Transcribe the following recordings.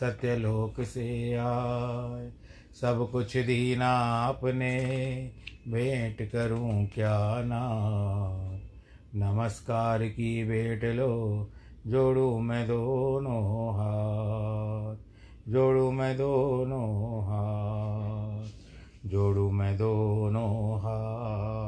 सत्यलोक से आए। सब कुछ दीना अपने, भेंट करूँ क्या ना? नमस्कार की भेंट लो, जोड़ू मैं दोनों हाथ। जोड़ू मैं दोनों हाथ। जोड़ू मैं दोनों हाथ।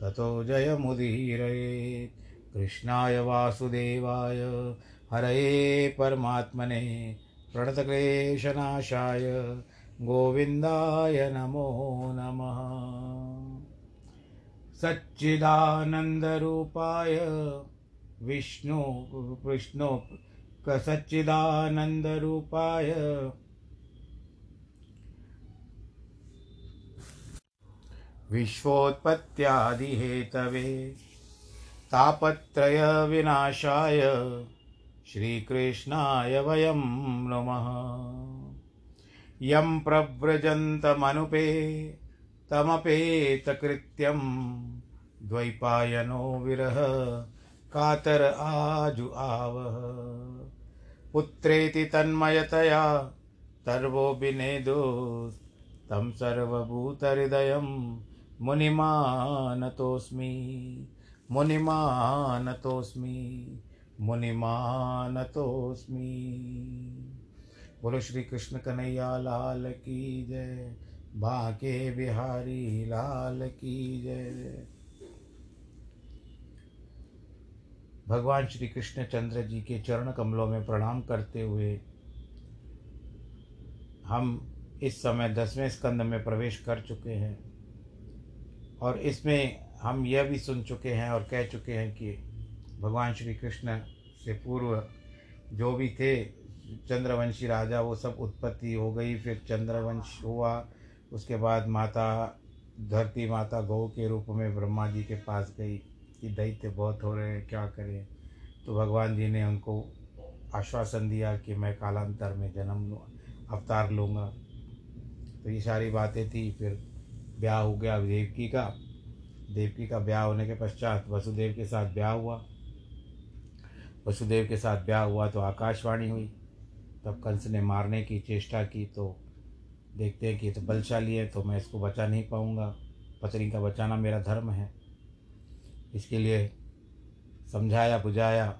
ततो जयमुदीरयेत्। कृष्णाय वासुदेवाय। हरये परमात्मने। प्रणतक्लेशनाशाय। गोविन्दाय नमो नमः। सच्चिदानन्दरूपाय। विष्णु विष्णु सच्चिदानन्दरूपाय। विश्वोत्पत्त्यादिहेतवे तापत्रयविनाशाय श्रीकृष्णाय वयं नमः। यं प्रव्रजन्तमनुपे, तमपेतकृत्यं द्वैपायनो विरह, कातर आजु आवह। पुत्रेति तन्मयतया तर्वोऽभिनेदो तं सर्वभूतहृदयं मुनिमानतोऽस्मि मुनिमानतोऽस्मि मुनिमानतोऽस्मि। बोलो श्री कृष्ण कन्हैया, लाल की जय। बाके बिहारी, लाल की जय। भगवान श्री कृष्ण चंद्र जी के चरण कमलों में प्रणाम करते हुए हम इस समय दसवें स्कंद में प्रवेश कर चुके हैं। और इसमें हम यह भी सुन चुके हैं और कह चुके हैं कि भगवान श्री कृष्ण से पूर्व जो भी थे, चंद्रवंशी राजा, वो सब उत्पत्ति हो गई, फिर चंद्रवंश हुआ, उसके बाद माता, धरती माता गौ के रूप में ब्रह्मा जी के पास गई कि दैत्य बहुत हो रहे हैं, क्या करें? तो भगवान जी ने उनको आश्वासन दिया कि मैं कालांतर में जन्म अवतार लूँगा। तो ये सारी बातें थी, फिर ब्याह हो गया, देवकी का। देवकी का ब्याह होने के पश्चात वसुदेव के साथ ब्याह हुआ। वसुदेव के साथ ब्याह हुआ तो आकाशवाणी हुई। तब कंस ने मारने की चेष्टा की तो देखते हैं कि तो बलशाली है तो मैं इसको बचा नहीं पाऊँगा। पत्नी का बचाना मेरा धर्म है। इसके लिए समझाया बुझाया,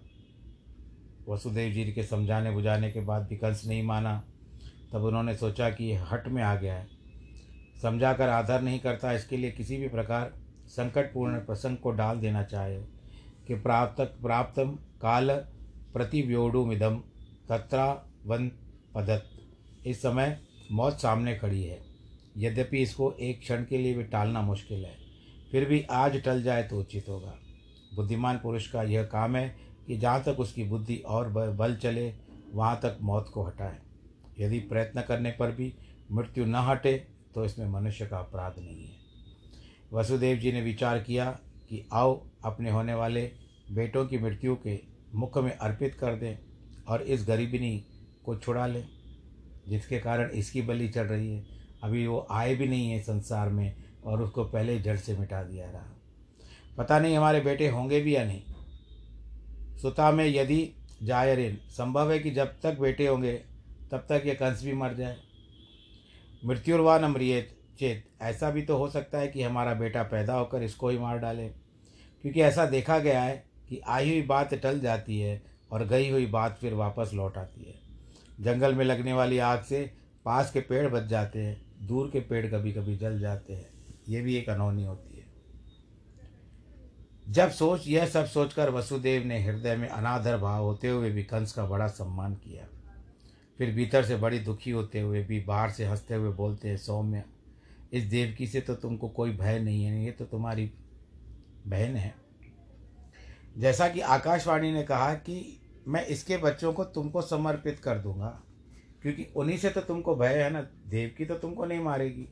वसुदेव जी के समझाने बुझाने के बाद भी कंस नहीं माना। तब उन्होंने सोचा कि हट में आ गया है। समझा कर आदर नहीं करता, इसके लिए किसी भी प्रकार संकटपूर्ण प्रसंग को डाल देना चाहे। कि प्राप्त प्राप्त काल प्रतिव्योडुमिदम तत्रा वन पदत। इस समय मौत सामने खड़ी है। यद्यपि इसको एक क्षण के लिए भी टालना मुश्किल है, फिर भी आज टल जाए तो उचित होगा। बुद्धिमान पुरुष का यह काम है कि जहाँ तक उसकी बुद्धि और बल चले, वहाँ तक मौत को हटाए। यदि प्रयत्न करने पर भी मृत्यु न हटे तो इसमें मनुष्य का अपराध नहीं है। वसुदेव जी ने विचार किया कि आओ अपने होने वाले बेटों की मृत्यु के मुख में अर्पित कर दें और इस गरीबिनी को छुड़ा लें, जिसके कारण इसकी बलि चढ़ रही है। अभी वो आए भी नहीं है संसार में और उसको पहले जड़ से मिटा दिया रहा। पता नहीं हमारे बेटे होंगे भी या नहीं। सुता में यदि जायरिन संभव है कि जब तक बेटे होंगे, तब तक ये कंस भी मर जाए। मृत्युर्वान अमृत चेत। ऐसा भी तो हो सकता है कि हमारा बेटा पैदा होकर इसको ही मार डाले। क्योंकि ऐसा देखा गया है कि आई हुई बात टल जाती है और गई हुई बात फिर वापस लौट आती है। जंगल में लगने वाली आग से पास के पेड़ बच जाते हैं, दूर के पेड़ कभी कभी जल जाते हैं। ये भी एक अनहोनी होती है। जब सोच, यह सब सोचकर वसुदेव ने हृदय में अनादर भाव होते हुए भी कंस का बड़ा सम्मान किया। फिर भीतर से बड़ी दुखी होते हुए भी बाहर से हँसते हुए बोलते हैं, सौम्य, इस देवकी से तो तुमको कोई भय नहीं है, ये तो तुम्हारी बहन है। जैसा कि आकाशवाणी ने कहा कि मैं इसके बच्चों को तुमको समर्पित कर दूँगा, क्योंकि उन्हीं से तो तुमको भय है ना, देवकी तो तुमको नहीं मारेगी।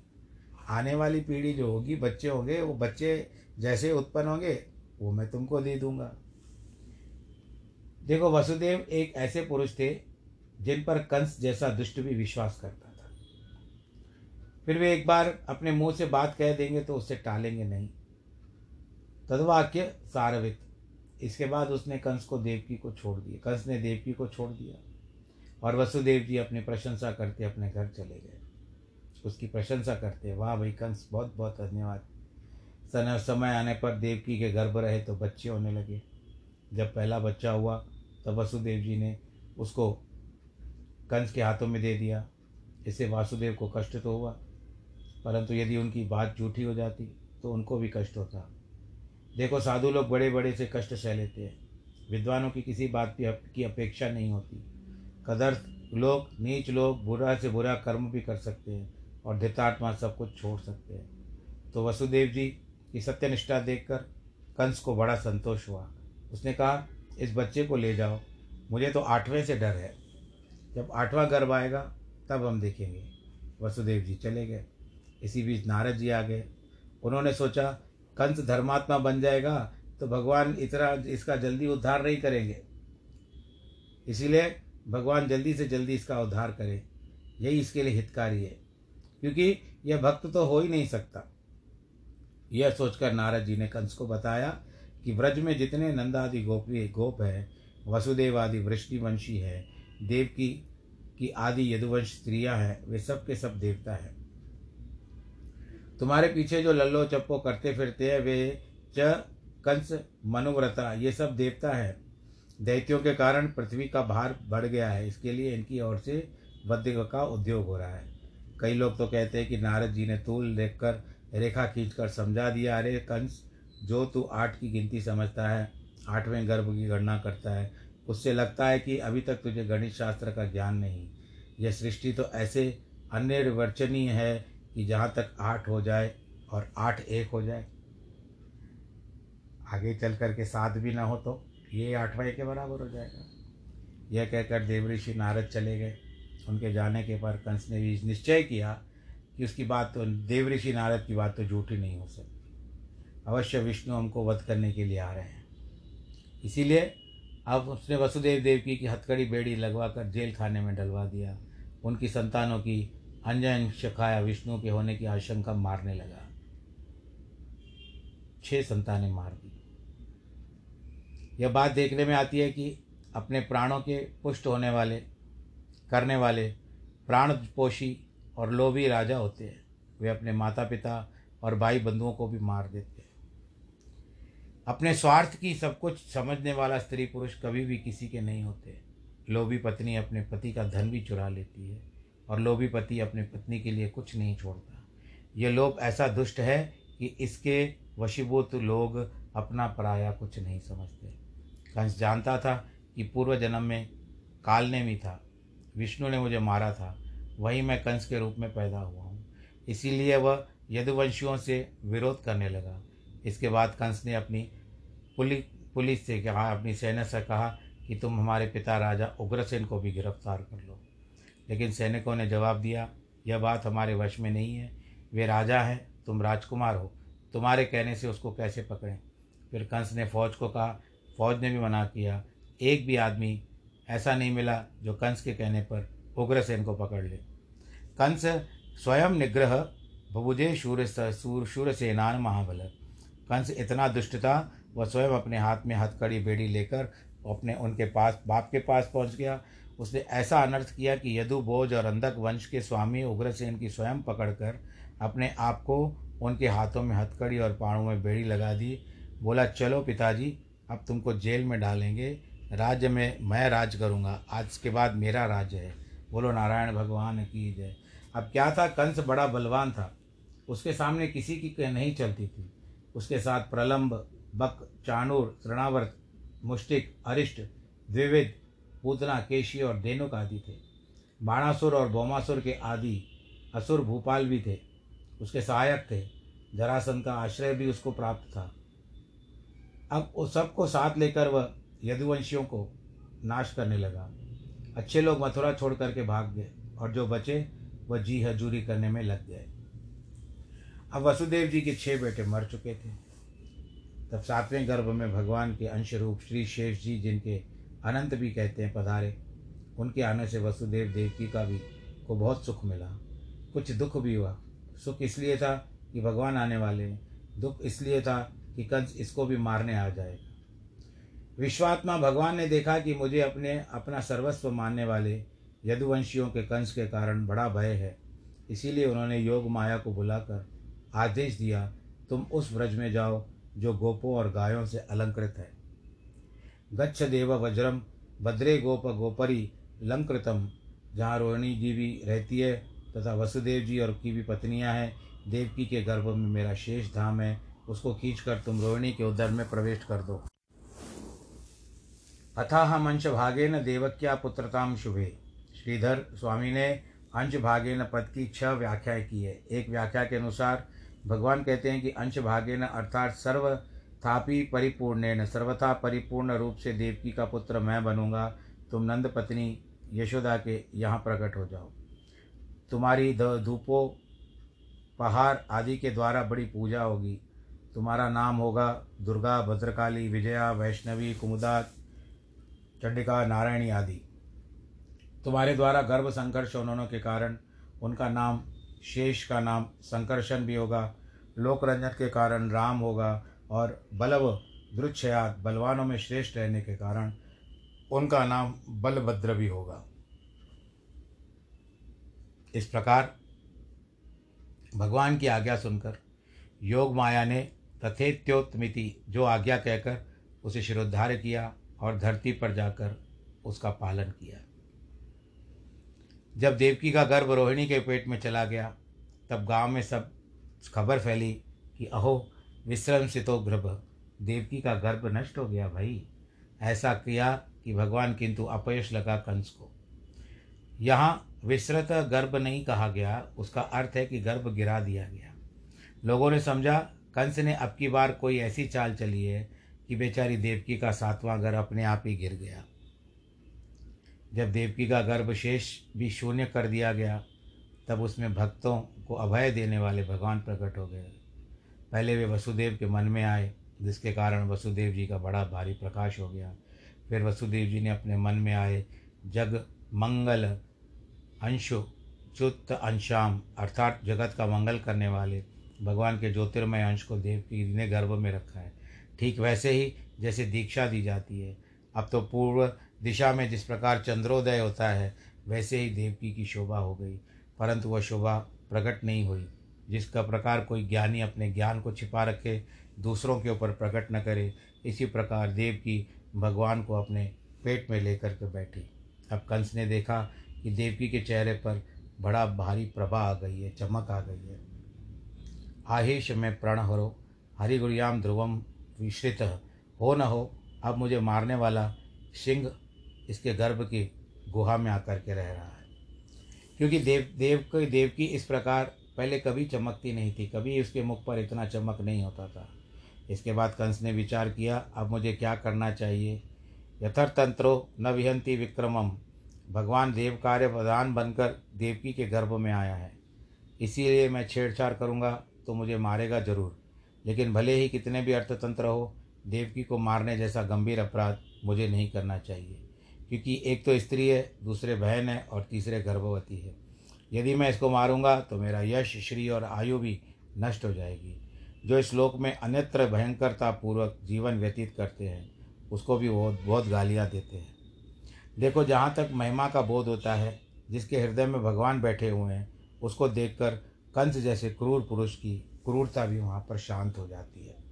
आने वाली पीढ़ी जो होगी, बच्चे होंगे, वो बच्चे जैसे उत्पन्न होंगे, वो मैं तुमको दे दूँगा। देखो, वसुदेव एक ऐसे पुरुष थे जिन पर कंस जैसा दुष्ट भी विश्वास करता था। फिर वे एक बार अपने मुँह से बात कह देंगे तो उससे टालेंगे नहीं। तदवाक्य सारवित। इसके बाद उसने कंस को देवकी को छोड़ दिया। कंस ने देवकी को छोड़ दिया और वसुदेव जी अपनी प्रशंसा करते अपने घर चले गए। उसकी प्रशंसा करते, वाह भाई कंस, बहुत बहुत धन्यवाद। सन, समय आने पर देवकी के गर्भ रहे तो बच्चे होने लगे। जब पहला बच्चा हुआ, तब वसुदेव जी ने उसको कंस के हाथों में दे दिया। इससे वासुदेव को कष्ट तो हुआ, परंतु यदि उनकी बात झूठी हो जाती तो उनको भी कष्ट होता। देखो, साधु लोग बड़े बड़े से कष्ट सह लेते हैं। विद्वानों की किसी बात की अपेक्षा नहीं होती। कदर्थ लोग, नीच लोग, बुरा से बुरा कर्म भी कर सकते हैं और धितात्मा सब कुछ छोड़ सकते हैं। तो वसुदेव जी की सत्यनिष्ठा देखकर कंस को बड़ा संतोष हुआ। उसने कहा, इस बच्चे को ले जाओ। मुझे तो आठवें से डर है। जब आठवां गर्भ आएगा, तब हम देखेंगे। वसुदेव जी चले गए। इसी बीच नारद जी आ गए। उन्होंने सोचा, कंस धर्मात्मा बन जाएगा तो भगवान इतना, इसका जल्दी उद्धार नहीं करेंगे। इसीलिए भगवान जल्दी से जल्दी इसका उद्धार करें। यही इसके लिए हितकारी है। क्योंकि यह भक्त तो हो ही नहीं सकता। यह सोचकर नारद जी ने कंस को बताया कि व्रज में जितने नंदादि गोपी, गोप है वसुदेव आदि वृष्टिवंशी है देवकी की आदि यदुवंश स्त्रियाँ हैं, वे सब के सब देवता हैं। तुम्हारे पीछे जो लल्लो चप्पो करते फिरते हैं, वे च, कंस, मनुव्रता, ये सब देवता है। दैत्यों के कारण पृथ्वी का भार बढ़ गया है, इसके लिए इनकी ओर से वध्य का उद्योग हो रहा है। कई लोग तो कहते हैं कि नारद जी ने तूल देखकर रेखा खींचकर समझा दिया, अरे कंस, जो तू आठ की गिनती समझता है, आठवें गर्भ की गणना करता है उससे लगता है कि अभी तक तुझे गणित शास्त्र का ज्ञान नहीं। यह सृष्टि तो ऐसे अनिर्वचनीय है कि जहाँ तक आठ हो जाए और आठ एक हो जाए। आगे चल कर के सात भी ना हो तो ये आठवें के बराबर हो जाएगा। यह कहकर देवऋषि नारद चले गए। उनके जाने के पर कंस ने भी निश्चय किया कि उसकी बात तो देवऋषि नारद की बात तो झूठी नहीं हो सकती। अवश्य विष्णु हमको वध करने के लिए आ रहे हैं। इसीलिए अब उसने वसुदेव देवकी की हथकड़ी बेड़ी लगवा कर जेल खाने में डलवा दिया। उनकी संतानों की अंजन शखाया विष्णु के होने की आशंका मारने लगा। छह संतानें मार दी। यह बात देखने में आती है कि अपने प्राणों के पुष्ट होने वाले, करने वाले प्राण पोषी और लोभी राजा होते हैं। वे अपने माता पिता और भाई बंधुओं को भी मार देते हैं। अपने स्वार्थ की सब कुछ समझने वाला स्त्री पुरुष कभी भी किसी के नहीं होते। लोभी पत्नी अपने पति का धन भी चुरा लेती है और लोभी पति अपने पत्नी के लिए कुछ नहीं छोड़ता। ये लोभ ऐसा दुष्ट है कि इसके वशीभूत लोग अपना पराया कुछ नहीं समझते। कंस जानता था कि पूर्व जन्म में काल ने भी था। विष्णु ने मुझे मारा था। वही मैं कंस के रूप में पैदा हुआ हूँ। इसीलिए वह यदुवंशियों से विरोध करने लगा। इसके बाद कंस ने अपनी पुलिस पुलिस से कहा, अपनी सेना से कहा कि तुम हमारे पिता राजा उग्रसेन को भी गिरफ़्तार कर लो। लेकिन सैनिकों ने जवाब दिया, यह बात हमारे वश में नहीं है। वे राजा हैं, तुम राजकुमार हो। तुम्हारे कहने से उसको कैसे पकड़ें? फिर कंस ने फौज को कहा, फौज ने भी मना किया, एक भी आदमी ऐसा नहीं मिला जो कंस के कहने पर उग्रसेन को पकड़ ले। कंस स्वयं निग्रह बबुजे शूर सूर शूरसेनान महाबल। कंस इतना दुष्ट था वह स्वयं अपने हाथ में हथकड़ी बेड़ी लेकर अपने उनके पास, बाप के पास पहुँच गया। उसने ऐसा अनर्थ किया कि यदु भोज और अंधक वंश के स्वामी उग्रसेन की स्वयं पकड़कर अपने आप को उनके हाथों में हथकड़ी और पाँव में बेड़ी लगा दी। बोला, चलो पिताजी, अब तुमको जेल में डालेंगे। राज्य में मैं राज करूँगा। आज के बाद मेरा राज्य है। बोलो, नारायण भगवान की जय। अब क्या था? कंस बड़ा बलवान था। उसके सामने किसी की नहीं चलती थी। उसके साथ प्रलंब बक, चाणूर तृणावर्त मुष्टिक, अरिष्ट द्विविद पूतना, केशी और देनुक आदि थे। बाणासुर और बोमासुर के आदि असुर भूपाल भी थे। उसके सहायक थे। जरासन का आश्रय भी उसको प्राप्त था। अब उस सबको साथ लेकर वह यदुवंशियों को नाश करने लगा। अच्छे लोग मथुरा छोड़ करके भाग गए और जो बचे, वह जी हजूरी करने में लग गए। अब वसुदेव जी के छह बेटे मर चुके थे। तब सातवें गर्भ में भगवान के अंश रूप श्री शेष जी, जिनके अनंत भी कहते हैं पधारे, उनके आने से वसुदेव देवकी का भी को बहुत सुख मिला। कुछ दुख भी हुआ। सुख इसलिए था कि भगवान आने वाले हैं। दुख इसलिए था कि कंस इसको भी मारने आ जाएगा। विश्वात्मा भगवान ने देखा कि मुझे अपने, अपना सर्वस्व मानने वाले यदुवंशियों के कंस के कारण बड़ा भय है। इसीलिए उन्होंने योग माया को बुलाकर आदेश दिया, तुम उस व्रज में जाओ जो गोपों और गायों से अलंकृत है। गच्छ देव वज्रम, भद्रे गोप गोपरी, लंकृतम, जहाँ रोहिणी जी भी रहती है तथा वसुदेव जी और की भी पत्नियाँ हैं, देवकी के गर्भ में मेरा शेष धाम है, उसको खींचकर तुम रोहिणी के उदर में प्रवेश कर दो। अथाह अंश भागेन देवक्या पुत्रताम शुभे। श्रीधर स्वामी ने अंश भागेन पद की छह व्याख्याएँ की है। एक व्याख्या के अनुसार भगवान कहते हैं कि अंश भागेन अर्थात सर्वथापि परिपूर्ण सर्वथा परिपूर्ण रूप से देवकी का पुत्र मैं बनूँगा, तुम नंद पत्नी यशोदा के यहाँ प्रकट हो जाओ। तुम्हारी धूपों, पहाड़ आदि के द्वारा बड़ी पूजा होगी। तुम्हारा नाम होगा दुर्गा, भद्रकाली, विजया, वैष्णवी, कुमुदा, चंडिका, नारायणी आदि। तुम्हारे द्वारा गर्भ संघर्ष होने के कारण उनका नाम शेष का नाम संकर्षण भी होगा, लोकरंजन के कारण राम होगा और बलव दृक्षयात बलवानों में श्रेष्ठ रहने के कारण उनका नाम बलभद्र भी होगा। इस प्रकार भगवान की आज्ञा सुनकर योग माया ने तथेत्योत्मिति जो आज्ञा कहकर उसे शिरोद्धार किया और धरती पर जाकर उसका पालन किया। जब देवकी का गर्भ रोहिणी के पेट में चला गया, तब गाँव में सब खबर फैली कि अहो, विश्रम से तो गर्भ, देवकी का गर्भ नष्ट हो गया भाई। ऐसा किया कि भगवान किंतु अपयश लगा कंस को। यहाँ विस्तृत गर्भ नहीं कहा गया, उसका अर्थ है कि गर्भ गिरा दिया गया। लोगों ने समझा, कंस ने अब की बार कोई ऐसी चाल चली है कि बेचारी देवकी का सातवां गर्भ अपने आप ही गिर गया। जब देवकी का गर्भ शेष भी शून्य कर दिया गया, तब उसमें भक्तों को अभय देने वाले भगवान प्रकट हो गए। पहले वे वसुदेव के मन में आए, जिसके कारण वसुदेव जी का बड़ा भारी प्रकाश हो गया। फिर वसुदेव जी ने अपने मन में आए, जग मंगल अंशु चुत अंशाम, अर्थात जगत का मंगल करने वाले भगवान के ज्योतिर्मय अंश को देव की ने गर्भ में रखा है। ठीक वैसे ही जैसे दीक्षा दी जाती है। अब तो पूर्व दिशा में जिस प्रकार चंद्रोदय होता है, वैसे ही देवकी की शोभा हो गई। परंतु वह शोभा प्रकट नहीं हुई, जिसका प्रकार कोई ज्ञानी अपने ज्ञान को छिपा रखे, दूसरों के ऊपर प्रकट न करे, इसी प्रकार देव की भगवान को अपने पेट में लेकर के बैठी। अब कंस ने देखा कि देवकी के चेहरे पर बड़ा भारी प्रभा आ गई है, चमक आ गई है। आहेश में प्रण हरो हरिगुरियाम ध्रुवम विश्रित। हो न हो, अब मुझे मारने वाला सिंह इसके गर्भ की गुहा में आकर के रह रहा है। क्योंकि देव देव को, देव की इस प्रकार पहले कभी चमकती नहीं थी, कभी उसके मुख पर इतना चमक नहीं होता था। इसके बाद कंस ने विचार किया, अब मुझे क्या करना चाहिए? यथरतंत्रो न विहंती विक्रमम। भगवान देव कार्य प्रधान बनकर देवकी के गर्भ में आया है। इसीलिए मैं छेड़छाड़ करूँगा तो मुझे मारेगा ज़रूर। लेकिन भले ही कितने भी अर्थतंत्र हो, देवकी को मारने जैसा गंभीर अपराध मुझे नहीं करना चाहिए। क्योंकि एक तो स्त्री है, दूसरे बहन है और तीसरे गर्भवती है। यदि मैं इसको मारूँगा तो मेरा यश, श्री और आयु भी नष्ट हो जाएगी। जो इस में अन्यत्र भयंकरता पूर्वक जीवन व्यतीत करते हैं, उसको भी बहुत बहुत गालियाँ देते हैं। देखो, जहाँ तक महिमा का बोध होता है, जिसके हृदय में भगवान बैठे हुए हैं, उसको देखकर कंस जैसे क्रूर पुरुष की क्रूरता भी वहाँ पर शांत हो जाती है।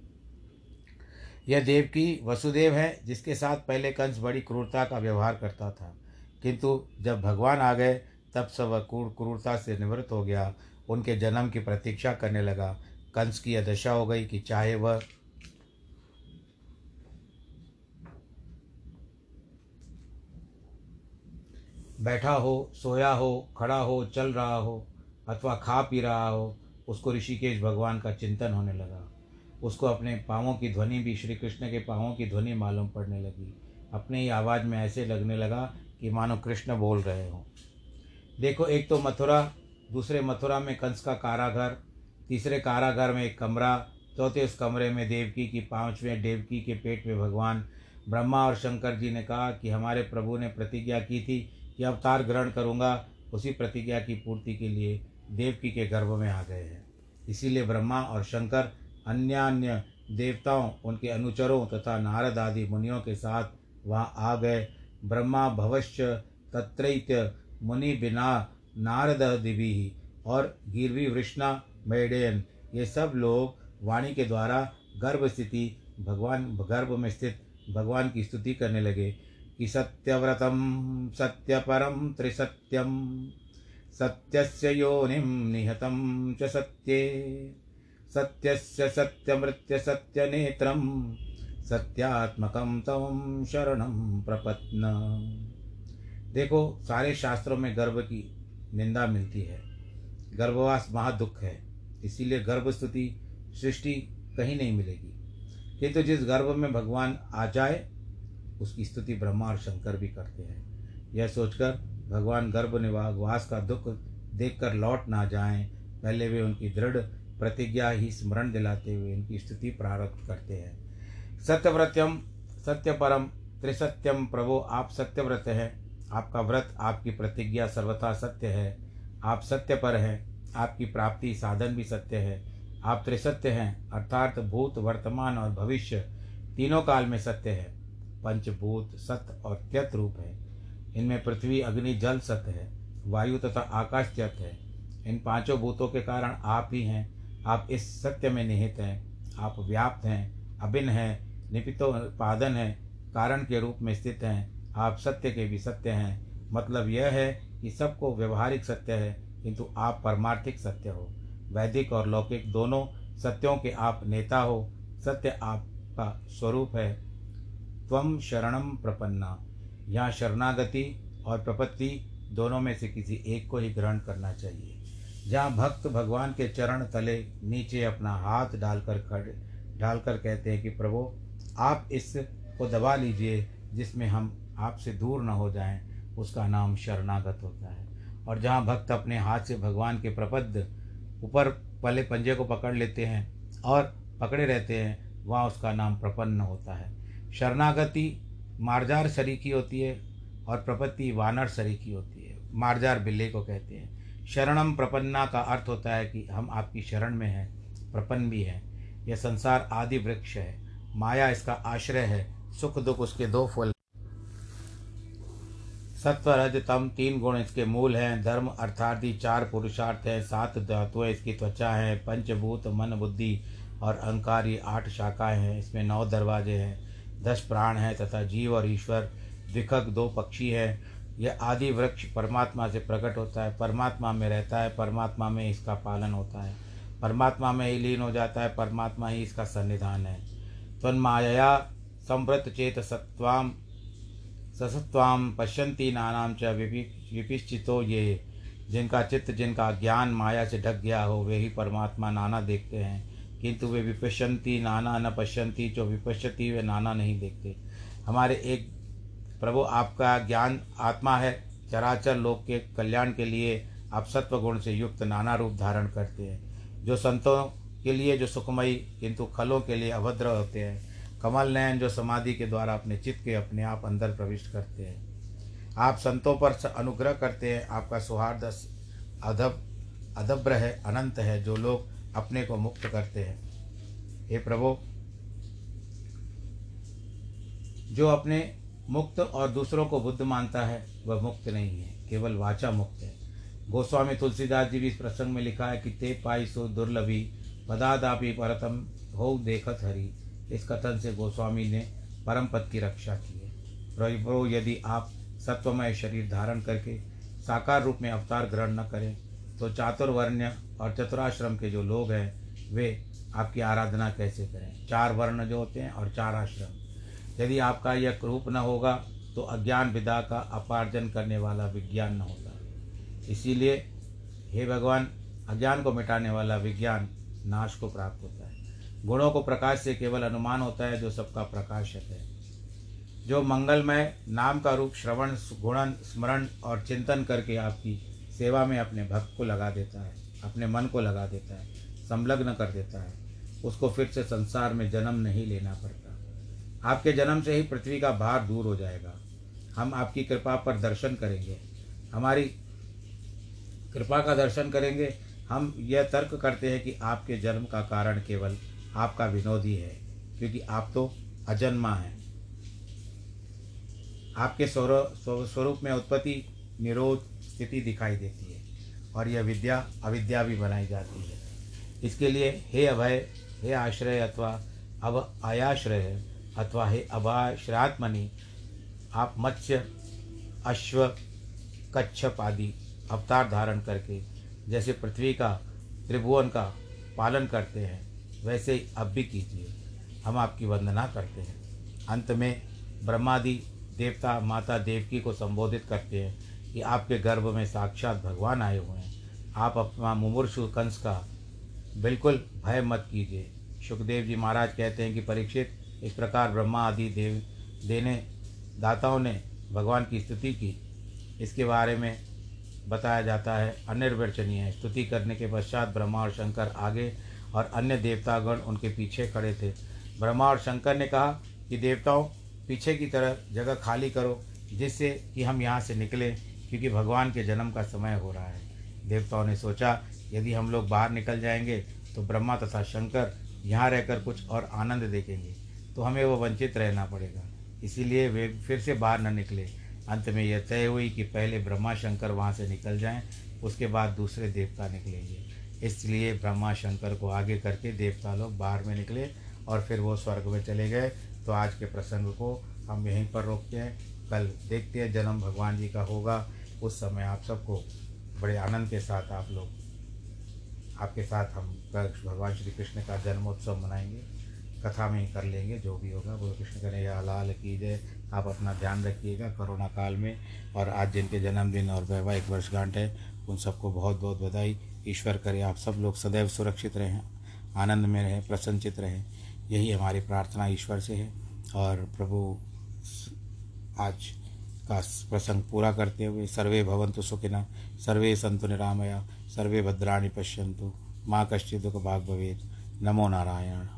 यह देव की वसुदेव है, जिसके साथ पहले कंस बड़ी क्रूरता का व्यवहार करता था। किंतु जब भगवान आ गए, तब सब क्रूर क्रूरता से निवृत्त हो गया। उनके जन्म की प्रतीक्षा करने लगा। कंस की यह दशा हो गई कि चाहे वह बैठा हो, सोया हो, खड़ा हो, चल रहा हो, अथवा खा पी रहा हो, उसको ऋषिकेश भगवान का चिंतन होने लगा। उसको अपने पाँवों की ध्वनि भी श्री कृष्ण के पाँवों की ध्वनि मालूम पड़ने लगी। अपने ही आवाज़ में ऐसे लगने लगा कि मानो कृष्ण बोल रहे हों। देखो, एक तो मथुरा, दूसरे मथुरा में कंस का कारागर, तीसरे कारागार में एक कमरा, चौथे उस कमरे में देवकी की, पाँचवें देवकी के पेट में भगवान ब्रह्मा और शंकर जी ने कहा कि हमारे प्रभु ने प्रतिज्ञा की थी कि अवतार ग्रहण करूँगा, उसी प्रतिज्ञा की पूर्ति के लिए देवकी के गर्भ में आ गए हैं। इसीलिए ब्रह्मा और शंकर अन्य अन्य देवताओं, उनके अनुचरों तथा नारद आदि मुनियों के साथ वहाँ आ गए। ब्रह्मा भवश्य तत्रैत्य मुनि बिना नारद दिवी ही और गिरवी वृष्णा मेडेन ये सब लोग वाणी के द्वारा गर्भ स्थिति भगवान, गर्भ में स्थित भगवान की स्तुति करने लगे कि सत्यव्रतम, सत्यपरम, त्रिसत्यम, सत्यस्य योनिम निहतम च सत्ये। सत्यस्य सत्यमृत्य सत्यनेत्रम सत्यात्मकम तम शरणम प्रपत्न। देखो, सारे शास्त्रों में गर्भ की निंदा मिलती है। गर्भवास महादुख है, इसीलिए गर्भस्तुति सृष्टि कहीं नहीं मिलेगी। किंतु जिस गर्भ में भगवान आ जाए, उसकी स्तुति ब्रह्मा और शंकर भी करते हैं। यह सोचकर भगवान गर्भ निवास का दुख देखकर लौट ना जाएँ, पहले वे उनकी दृढ़ प्रतिज्ञा ही स्मरण दिलाते हुए उनकी स्तुति प्रारंभ करते हैं। सत्यव्रत्यम सत्य परम त्रिसत्यम प्रभो, आप सत्यव्रत हैं। आपका व्रत, आपकी प्रतिज्ञा सर्वथा सत्य है। आप सत्य पर हैं। आपकी प्राप्ति साधन भी सत्य है। आप त्रिसत्य हैं, अर्थात भूत, वर्तमान और भविष्य तीनों काल में सत्य है। पंचभूत, सत्य और त्यत रूप है। इनमें पृथ्वी, अग्नि, जल सत्य है। वायु तथा आकाश त्यत है। इन पाँचों भूतों के कारण आप ही हैं। आप इस सत्य में निहित हैं, आप व्याप्त हैं, अभिन्न हैं, निपितोपादन है, कारण के रूप में स्थित हैं, आप सत्य के भी सत्य हैं। मतलब यह है कि सबको व्यवहारिक सत्य है, किंतु आप परमार्थिक सत्य हो। वैदिक और लौकिक दोनों सत्यों के आप नेता हो, सत्य आपका स्वरूप है। त्वम शरणम प्रपन्ना। यहाँ शरणागति और प्रपत्ति दोनों में से किसी एक को ही ग्रहण करना चाहिए। जहाँ भक्त भगवान के चरण तले नीचे अपना हाथ डालकर खड़े, डालकर कहते हैं कि, प्रभु, आप इस को दबा लीजिए जिसमें हम आपसे दूर न हो जाएँ, उसका नाम शरणागत होता है। और जहाँ भक्त अपने हाथ से भगवान के प्रपद ऊपर पले पंजे को पकड़ लेते हैं और पकड़े रहते हैं, वहाँ उसका नाम प्रपन्न होता है। शरणागति मार्जार शरीर की होती है और प्रपत्ति वानर शरीर की होती है। मार्जार बिल्ले को कहते हैं। शरणम प्रपन्ना का अर्थ होता है कि हम आपकी शरण में हैं, प्रपन्न भी हैं। यह संसार आदि वृक्ष है। माया इसका आश्रय है। सुख दुख उसके दो फल। सत्व रज तम तीन गुण इसके मूल हैं। धर्म अर्थार्थी चार पुरुषार्थ हैं। सात धातुएँ इसकी त्वचा हैं। पंचभूत, मन, बुद्धि और अहंकार ये आठ शाखाएँ हैं। इसमें नौ दरवाजे हैं। दस प्राण हैं तथा जीव और ईश्वर। द्विखक दो पक्षी हैं। यह आदि वृक्ष परमात्मा से प्रकट होता है, परमात्मा में रहता है, परमात्मा में इसका पालन होता है। परमात्मा में ही लीन हो जाता है, परमात्मा ही इसका सन्निधान है। तन्माया संवृत चेत सत्वाम ससत्वाम पश्यंती नानाम च विपिश्चितो ये। जिनका चित्त, जिनका ज्ञान माया से ढक गया हो, वे ही परमात्मा नाना देखते हैं। किंतु वे विपश्यंती नाना न पश्यंती जो विपश्यती वे नाना नहीं देखते। हमारे एक प्रभु, आपका ज्ञान आत्मा है। चराचर लोक के कल्याण के लिए आप सत्व गुण से युक्त नाना रूप धारण करते हैं। जो संतों के लिए, जो सुखमयी, किंतु खलों के लिए अभद्र होते हैं। कमल नयन, जो समाधि के द्वारा अपने चित्त के अपने आप अंदर प्रविष्ट करते हैं। आप संतों पर अनुग्रह करते हैं। आपका सौहार्द अधब अदब्र है, अनंत है, जो लोग अपने को मुक्त करते हैं। हे प्रभु, जो अपने मुक्त और दूसरों को बुद्ध मानता है, वह मुक्त नहीं है, केवल वाचा मुक्त है। गोस्वामी तुलसीदास जी भी इस प्रसंग में लिखा है कि ते पाई सो दुर्लभी, पदादापि परतम हो देखत हरी। इस कथन से गोस्वामी ने परम पद की रक्षा की है। प्रभु, यदि आप सत्वमय शरीर धारण करके साकार रूप में अवतार ग्रहण न करें तो चातुर्वर्ण्य और चतुराश्रम के जो लोग हैं, वे आपकी आराधना कैसे करें? चार वर्ण जो होते हैं और चार आश्रम। यदि आपका यह रूप न होगा तो अज्ञान विदा का अपार्जन करने वाला विज्ञान न होगा इसीलिए हे भगवान, अज्ञान को मिटाने वाला विज्ञान नाश को प्राप्त होता है। गुणों को प्रकाश से केवल अनुमान होता है जो सबका प्रकाशक है। जो मंगलमय नाम का रूप श्रवण, गुणन, स्मरण और चिंतन करके आपकी सेवा में अपने भक्त को लगा देता है, अपने मन को लगा देता है, संलग्न कर देता है, उसको फिर से संसार में जन्म नहीं लेना पड़ता। आपके जन्म से ही पृथ्वी का भार दूर हो जाएगा। हम आपकी कृपा पर दर्शन करेंगे। हमारी कृपा का दर्शन करेंगे। हम यह तर्क करते हैं कि आपके जन्म का कारण केवल आपका विनोदी है क्योंकि आप तो अजन्मा हैं। आपके स्वरूप में उत्पत्ति, निरोध, स्थिति दिखाई देती है, और यह विद्या, अविद्या भी बनाई जाती है। इसके लिए हे अभय, हे आश्रय अथवा अब आयाश्रय अथवा हे अभाश्रयात्मनि आप मत्स्य, अश्व, कच्छप आदि अवतार धारण करके जैसे पृथ्वी का, त्रिभुवन का पालन करते हैं, वैसे ही अब भी कीजिए। हम आपकी वंदना करते हैं। अंत में ब्रह्मादि देवता माता देवकी को संबोधित करते हैं कि आपके गर्भ में साक्षात भगवान आए हुए हैं। आप अपना मुमूर्षु कंस का बिल्कुल भय मत कीजिए। सुखदेव जी महाराज कहते हैं कि परीक्षित इस प्रकार ब्रह्मा आदि देव, देने, दाताओं ने भगवान की स्तुति की। इसके बारे में बताया जाता है, अनिर्वचनीय स्तुति करने के पश्चात ब्रह्मा और शंकर आगे और अन्य देवतागण उनके पीछे खड़े थे। ब्रह्मा और शंकर ने कहा कि, देवताओं, पीछे की तरफ़ जगह खाली करो, जिससे कि हम यहाँ से निकलें, क्योंकि भगवान के जन्म का समय हो रहा है। देवताओं ने सोचा, यदि हम लोग बाहर निकल जाएँगे तो ब्रह्मा तथा शंकर यहाँ रहकर कुछ और आनंद देखेंगे। तो हमें वो वंचित रहना पड़ेगा। इसीलिए वे फिर से बाहर न निकले। अंत में यह तय हुई कि पहले ब्रह्मा शंकर वहाँ से निकल जाएँ, उसके बाद दूसरे देवता निकलेंगे। इसलिए ब्रह्मा शंकर को आगे करके देवता लोग बाहर में निकले और फिर वो स्वर्ग में चले गए। तो आज के प्रसंग को हम यहीं पर रोकते हैं। कल देखते हैं जन्म भगवान जी का होगा। उस समय आप सबको बड़े आनंद के साथ आप लोग, आपके साथ हम भगवान श्री कृष्ण का जन्मोत्सव मनाएँगे। कथा में ही कर लेंगे, जो भी होगा। वो कृष्ण कन्हैया लाल की जय, आप अपना ध्यान रखिएगा कोरोना काल में। और आज जिनके जन्मदिन और वैवाहिक वर्षगांठ है, उन सबको बहुत बहुत बधाई। ईश्वर करे आप सब लोग सदैव सुरक्षित रहें, आनंद में रहें, प्रसन्नचित रहें। यही हमारी प्रार्थना ईश्वर से है। और प्रभु, आज का प्रसंग पूरा करते हुए, सर्वे भवंतु सुखिना, सर्वे संतु निरामया, सर्वे भद्राणी पश्यंतु माँ कश्चित दुख भाग भवेद नमो नारायण।